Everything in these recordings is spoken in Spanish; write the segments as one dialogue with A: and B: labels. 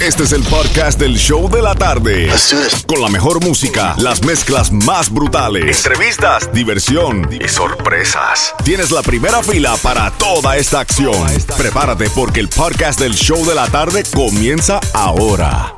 A: Este es el podcast del show de la tarde. Con la mejor música, las mezclas más brutales, entrevistas, diversión y sorpresas. Tienes la primera fila para toda esta acción. Prepárate porque el podcast del show de la tarde comienza ahora.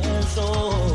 B: Se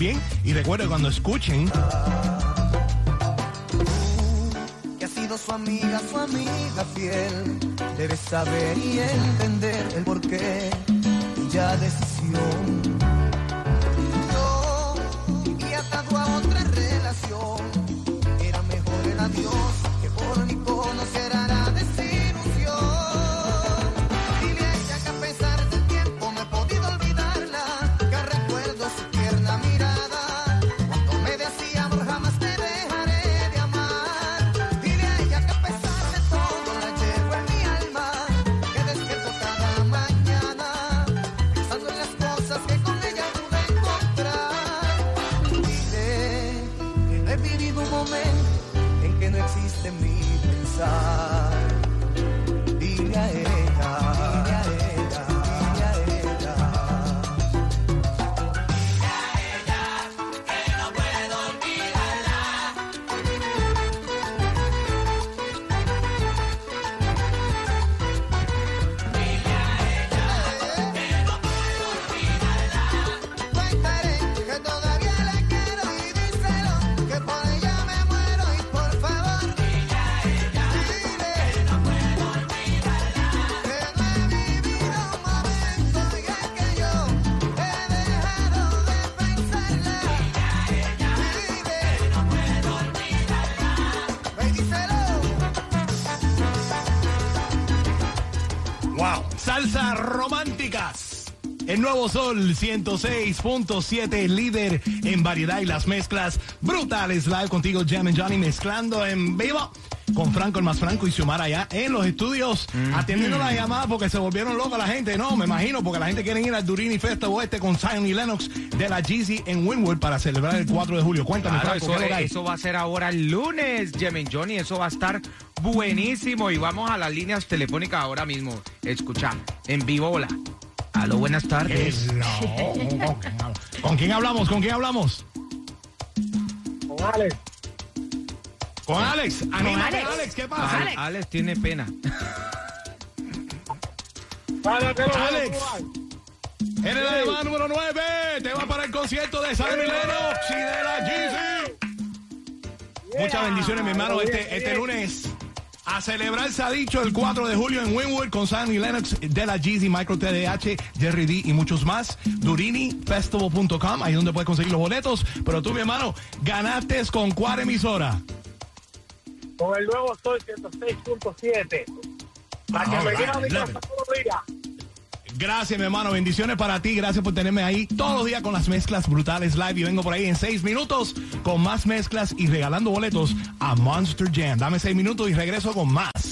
C: bien y recuerden cuando escuchen
D: que ha sido su amiga, su amiga fiel. Debes saber y entender el porqué ya decisión.
C: Nuevo Sol 106.7, líder en variedad y las mezclas brutales. Live contigo, Jam and Johnny, mezclando en vivo con Franco, el más Franco y Xiomara allá en los estudios, atendiendo la llamada porque se volvieron locos la gente. No, me imagino, porque la gente quiere ir al Durini Festival Oeste con Zion y Lennox de la Jeezy en Winwood para celebrar el 4 de julio. Cuéntame,
E: Claro,
C: Franco,
E: eso,
C: ¿qué es
E: eso va a ser ahora el lunes, Jemen Johnny. Eso va a estar buenísimo. Y vamos a las líneas telefónicas ahora mismo. Escucha, en vivo, hola. Aló, buenas tardes.
C: Hello. ¿Con quién hablamos? ¿Con quién hablamos?
F: Con Alex.
C: Con Alex. Anímate,
G: Alex.
C: Alex. ¿Qué pasa?
E: Alex. Alex tiene pena.
C: Alex.
F: Eres
H: sí. la llamada número 9. Te vas para el concierto de San Mileno y de la GC. Yeah. Muchas bendiciones, mi hermano, este, este lunes. A celebrar se ha dicho el 4 de julio en Winwood con Sandy Lennox, de la Jeezy, Micro TDH, Jerry D y muchos más. DuriniFestival.com, ahí donde puedes conseguir los boletos. Pero tú, mi hermano, ganaste con cuál emisora?
F: Con el nuevo Sol 106.7. Para que
H: ah,
F: me a mi casa todos los días.
H: Gracias, mi hermano. Bendiciones para ti. Gracias por tenerme ahí todos los días con las mezclas brutales live. Y vengo por ahí en seis minutos con más mezclas y regalando boletos a Monster Jam. Dame seis minutos y regreso con más.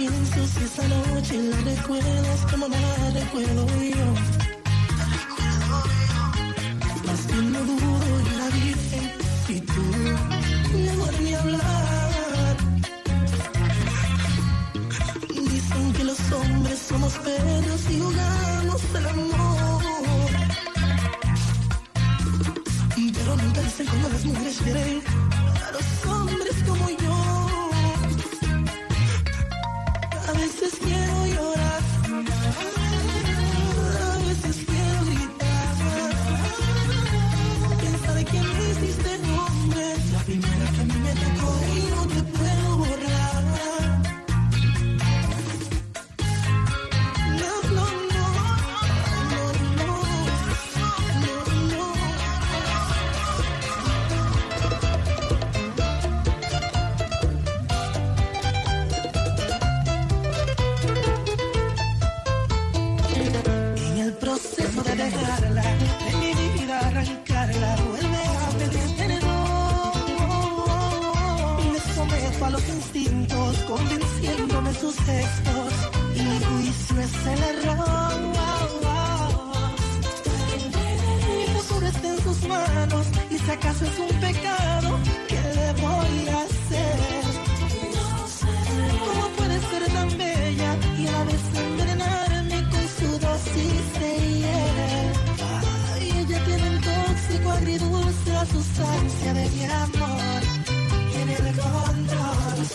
I: Pienso
J: si esa noche la recuerdas como no la recuerdo yo? Más bien no dudo, yo la virgen y tú, mejor ni hablar. Dicen que los hombres somos perros y jugamos el amor. Pero nunca dicen cómo las mujeres quieren a los hombres como yo. Veces quiero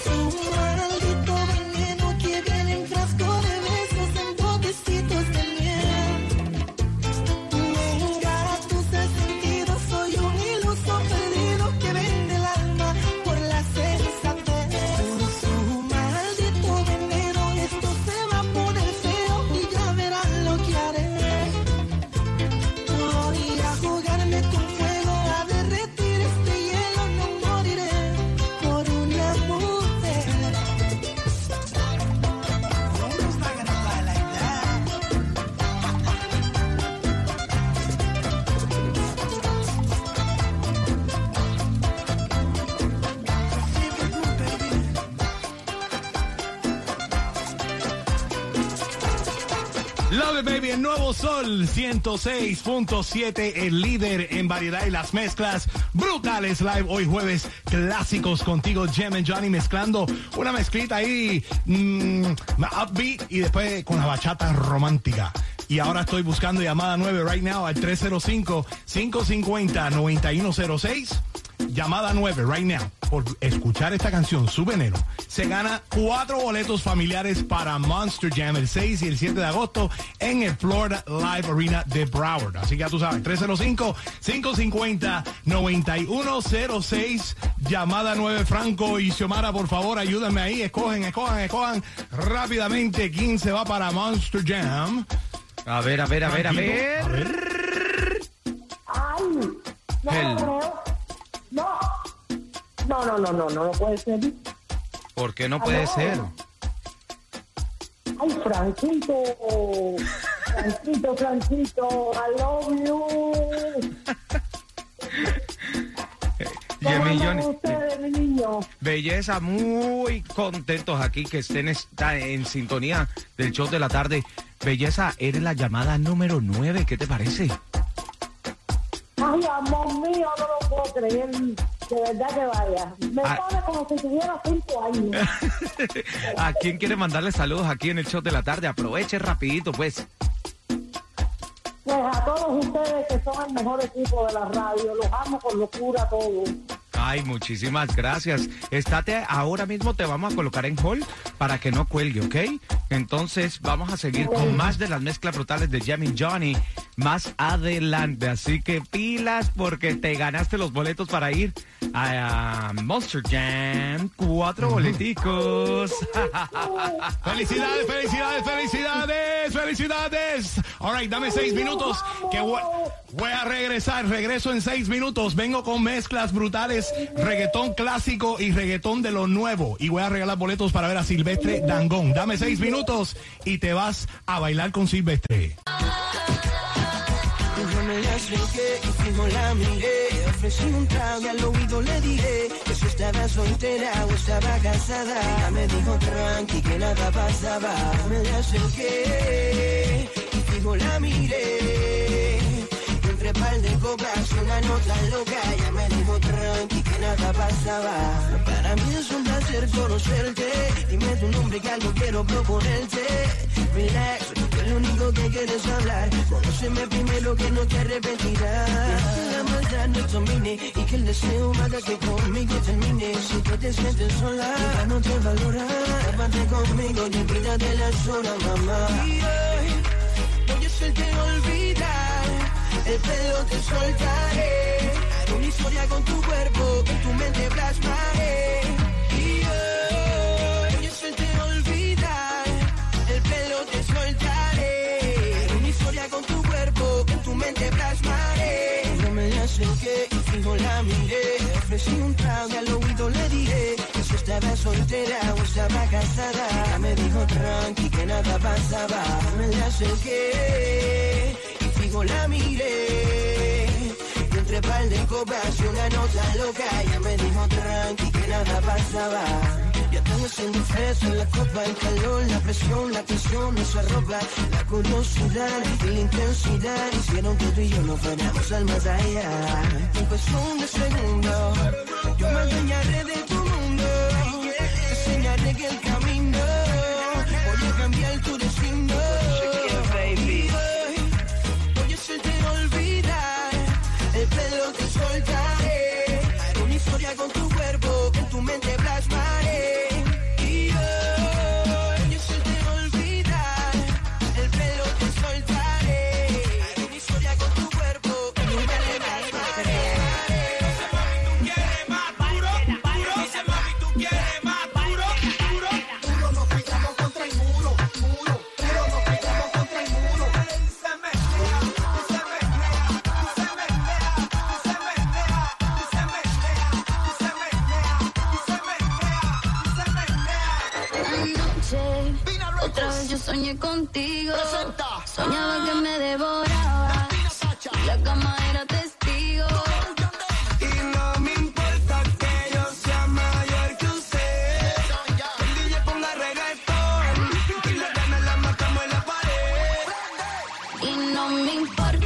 J: You.
C: Love it, baby, el nuevo sol 106.7, el líder en variedad y las mezclas brutales live hoy jueves, clásicos contigo, Jem and Johnny mezclando una mezclita ahí, mm, upbeat y después con la bachata romántica. Y ahora estoy buscando llamada 9 right now al 305-550-9106. Llamada 9 right now por escuchar esta canción, Su Veneno. Se gana cuatro boletos familiares para Monster Jam el 6 y el 7 de agosto en el Florida Live Arena de Broward. Así que ya tú sabes, 305-550-9106. Llamada 9 Franco y Xiomara, por favor, ayúdenme ahí. Escogen, escojan, escojan rápidamente quién se va para Monster Jam.
E: A ver, a ver, a ver, a ver.
C: A ver.
K: No, no, no, no, no lo puede ser.
E: ¿Por qué no puede
K: Aló.
E: ser?
K: Ay, Franquito. Franquito, Franquito, I love you. ¿Cómo
E: Jimmy
K: andan
E: Johnny.
K: ustedes, mi niño?
E: Belleza, muy contentos aquí que estén está en sintonía del show de la tarde. Belleza, eres la llamada número 9, ¿qué te parece?
K: Ay, amor mío, no lo puedo creer. De verdad que vaya. Me
E: Ah.
K: pone como si tuviera cinco años.
E: ¿A quién quiere mandarle saludos aquí en el show de la tarde? Aproveche rapidito, pues.
K: Pues a todos ustedes que son el mejor equipo de la radio, los amo con locura a todos.
E: Ay, muchísimas gracias. Estate ahora mismo, te vamos a colocar en hall para que no cuelgue, ¿ok? Entonces vamos a seguir con más de las mezclas brutales de Jamie Johnny más adelante. Así que pilas porque te ganaste los boletos para ir a, a Monster Jam. Cuatro boleticos.
C: Felicidades, felicidades, felicidades, felicidades. All right, dame seis minutos que voy, voy a regresar. Regreso en seis minutos. Vengo con mezclas brutales, reggaetón clásico y reggaetón de lo nuevo. Y voy a regalar boletos para ver a Silvestre Dangón. Dame seis minutos y te vas a bailar con Silvestre.
L: Me la acerqué y fijo la miré. Ofrecí un trago y al oído le dije que si estaba soltera o estaba casada. Ella me dijo tranqui que nada pasaba. Me la acerqué y fijo la miré. Entre par de copas una nota loca. Ella me dijo tranqui que nada pasaba. Para mí es un placer conocerte. Dime tu nombre que algo quiero proponerte. Relax, que lo único que quieres hablar. Conóceme primero que no te arrepentirás. Que la maldad no domine y que el deseo haga que conmigo termine. Si tú te sientes sola, ya no te valora. Llévate conmigo y olvídate las horas, mamá. Y hoy voy a hacerte olvidar. El pelo te soltaré. Haré una historia con tu cuerpo, que tu mente plasmaré. Acerqué y fijo la miré. Ofrecí un trago y al oído le dije que si estaba soltera o estaba casada. Ella me dijo tranqui que nada pasaba. Me la acerqué y fijo la miré. Entre par de copas y una nota loca, ella me dijo tranqui que nada pasaba. Ya haciendo fresco en la copa, el calor, la presión, la tensión, nuestra ropa, la curiosidad y la intensidad hicieron que tú y yo nos fuéramos al más allá. En cuestión de segundo, yo me adueñaré de tu mundo, te enseñaré que el Y no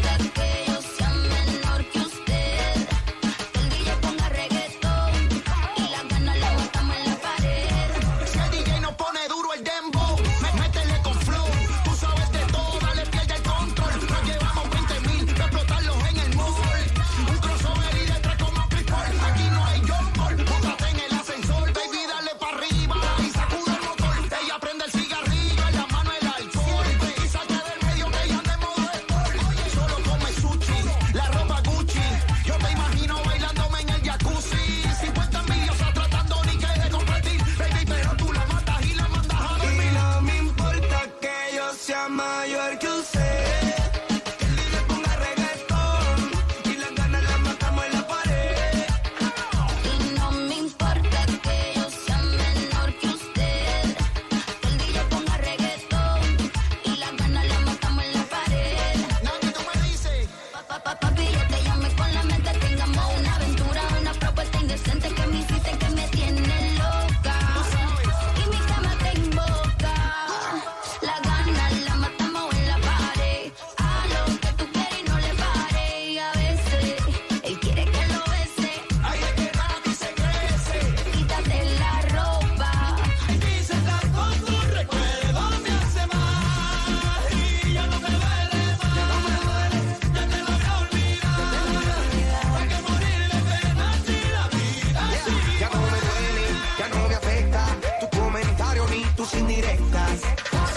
L: estás.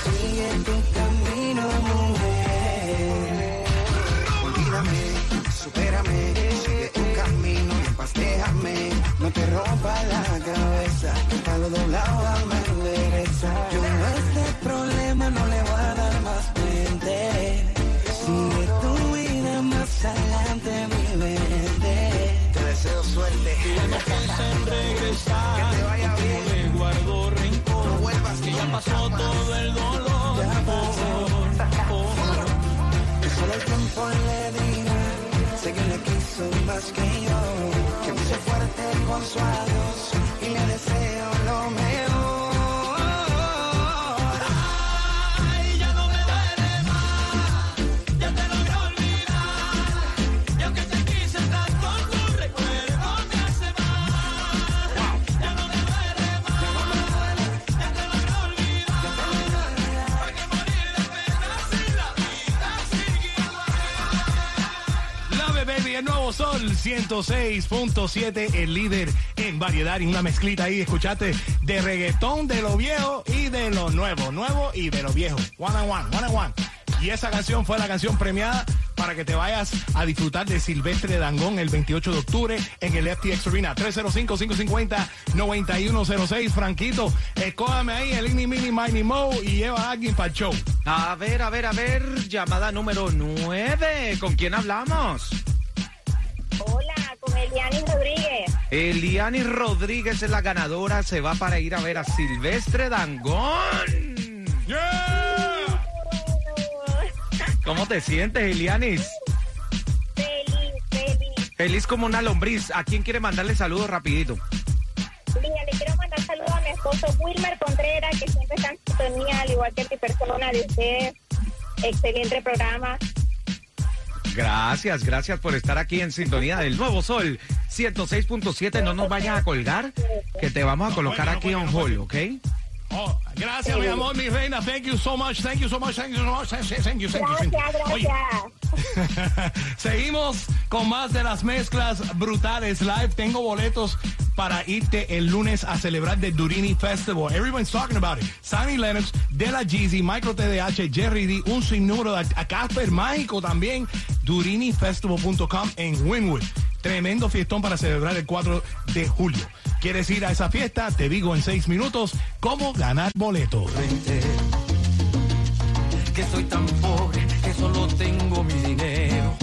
L: Sigue tu camino, mujer. Olvídame, supérame, sigue tu
M: camino
L: y. No te
H: rompa la cabeza, a lo doblado me endereza. Yo a este problema no le voy a dar más frente. Sigue tu vida más adelante, mi verde. Te deseo suerte.
B: Y no en regresar.
H: Que te vaya bien
B: ya pasó todo el dolor.
H: Ya pasó.
B: Oh, oh.
H: Solo el tiempo le diga Sé que le quiso más que yo Que me hizo fuerte con su adiós Y le deseo lo mejor
C: sol 106.7, el líder en variedad y una mezclita ahí, escuchaste de reggaetón de lo viejo y de lo nuevo, nuevo y de lo viejo. One and one, one and one. Y esa canción fue la canción premiada para que te vayas a disfrutar de Silvestre Dangón el 28 de octubre en el FTX Arena. 305-550-9106. Franquito, escójame ahí el Ini Mini Mini Mo y lleva a alguien para el show.
E: A ver, a ver, a ver, llamada número 9. ¿Con quién hablamos?
N: Eliani Rodríguez.
E: Eliani Rodríguez es la ganadora, se va para ir a ver a Silvestre Dangón. ¿Cómo te sientes, Elianis?
N: Feliz, feliz.
E: Feliz como una lombriz. ¿A quién quiere mandarle saludos rapidito?
N: Mira, le quiero mandar saludos a mi esposo Wilmer Contreras, que siempre está en sintonía, al igual que mi persona de usted. Excelente programa.
E: Gracias, gracias por estar aquí en sintonía del Nuevo Sol 106.7. No nos vayas a colgar, que te vamos a colocar
C: bueno,
E: aquí
C: no
E: on
C: puede,
E: hold,
C: no
E: ¿ok?
C: Oh, gracias, mi amor, mi reina. Thank you so much. Thank you so much. Thank you so much. Thank you, thank you, thank you. thank you.
N: Gracias,
C: Oye,
N: gracias.
C: Seguimos con más de las mezclas brutales live. Tengo boletos para irte el lunes a celebrar the Durini Festival. Everyone's talking about it. Sammy Lennox, De La Jeezy, Michael TDH, Jerry D, un sinnúmero de a Casper Mágico también. DuriniFestival.com en Winwood. Tremendo fiestón para celebrar el 4 de julio. ¿Quieres ir a esa fiesta? Te digo en seis minutos cómo ganar boletos.
B: Que tan pobre solo tengo mi dinero.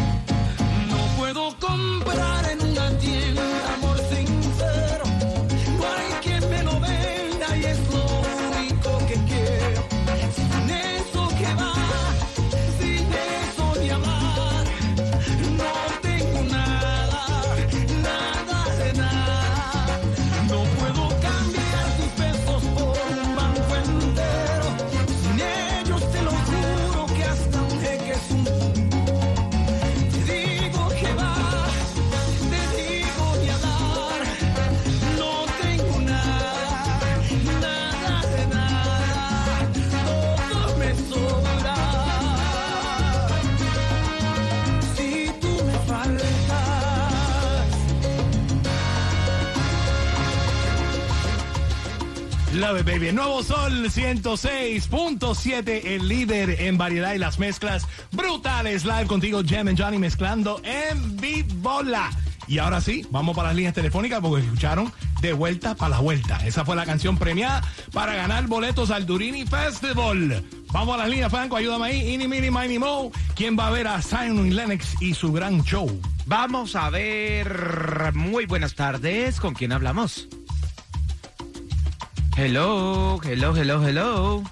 C: Baby. Nuevo Sol 106.7, el líder en variedad y las mezclas brutales. Live contigo, Jam and Johnny, mezclando en Vivola. Y ahora sí, vamos para las líneas telefónicas porque escucharon de vuelta para la vuelta. Esa fue la canción premiada para ganar boletos al Durini Festival. Vamos a las líneas, Franco, ayúdame ahí. Ini, mini, mini, mo. ¿Quién va a ver a Simon Lennox y su gran show?
E: Vamos a ver. Muy buenas tardes. ¿Con quién hablamos? Hello, hello, hello, hello.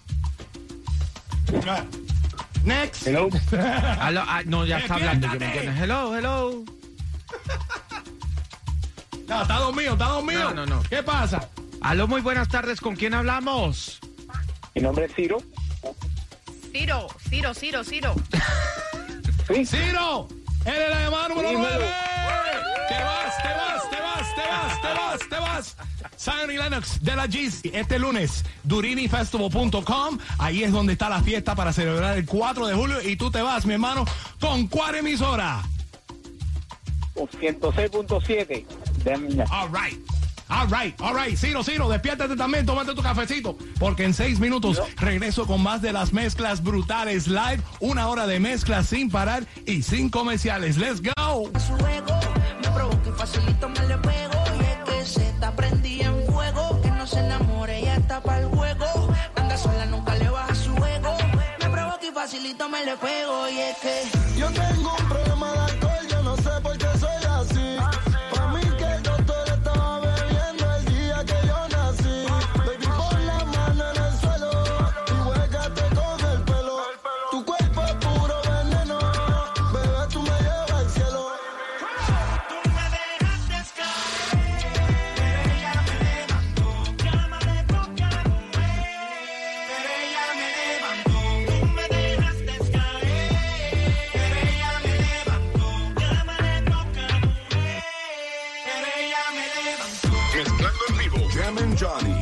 C: Next.
O: Hello.
E: Aló, ah, no, ya está hablando. yo me
C: Despiértate.
E: entiendo. Hello, hello.
C: No, está dormido, está dormido.
E: No, no, no.
C: ¿Qué pasa?
E: Aló, muy buenas tardes. ¿Con quién hablamos?
O: Mi nombre es Ciro.
P: Ciro, Ciro, Ciro, Ciro.
C: Ciro, eres la llamada número
O: Dímelo.
C: 9. Te vas, te vas, te vas, te vas, te vas, te vas. Zion y Lennox de la G's este lunes, durinifestival.com. Ahí es donde está la fiesta para celebrar el 4 de julio. Y tú te vas, mi hermano, con cuál emisora.
O: Con 106.7. Déjame-
C: All right. All right, all right. Ciro, Ciro, despiértate también, tómate tu cafecito. Porque en seis minutos regreso con más de las mezclas brutales live. Una hora de mezclas sin parar y sin comerciales. Let's go.
Q: su ego me provoca y facilito me le pego
D: está prendida en fuego. Que no se enamore, ella está para el juego. Anda sola, nunca le baja su ego. Me provoca y facilito me le pego. Y es que.
B: Mezclando en vivo. Jam and Johnny.